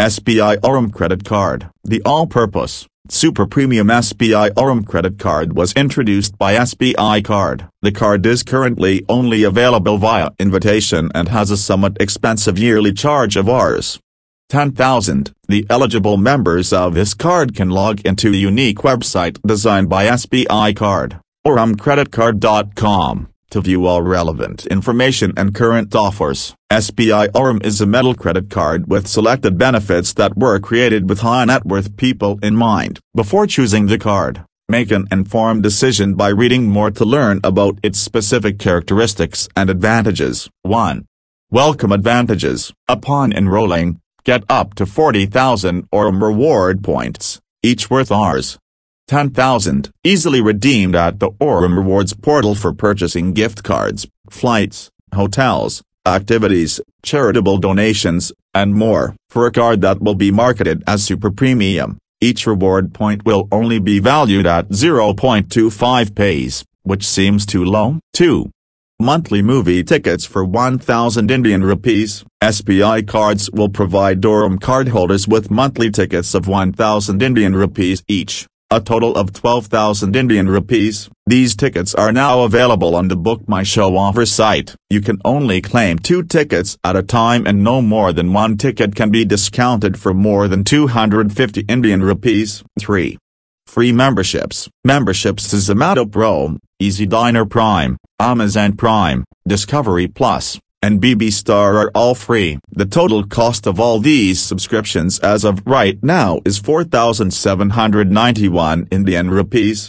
SBI Aurum credit card. The all-purpose, super premium SBI Aurum credit card was introduced by SBI Card. The card is currently only available via invitation and has a somewhat expensive yearly charge of Rs. 10,000. The eligible members of this card can log into a unique website designed by SBI Card, aurumcreditcard.com, to view all relevant information and current offers. SBI Aurum is a metal credit card with selected benefits that were created with high net worth people in mind. Before choosing the card, make an informed decision by reading more to learn about its specific characteristics and advantages. 1. Welcome advantages. Upon enrolling, Get up to 40,000 Aurum reward points, each worth Rs. 10,000, easily redeemed at the Aurum Rewards portal for purchasing gift cards, flights, hotels, activities, charitable donations, and more. For a card that will be marketed as super premium, each reward point will only be valued at 0.25 paise, which seems too low. 2. Monthly movie tickets for 1000 Indian rupees. SBI cards will provide Aurum cardholders with monthly tickets of 1000 Indian rupees each, a total of 12,000 Indian rupees. These tickets are now available on the Book My Show offer site. You can only claim two tickets at a time and no more than one ticket can be discounted for more than 250 Indian rupees. 3. Free memberships. Memberships to Zomato Pro, EazyDiner Prime, Amazon Prime, Discovery Plus, and BB Star are all free. The total cost of all these subscriptions as of right now is 4,791 Indian rupees.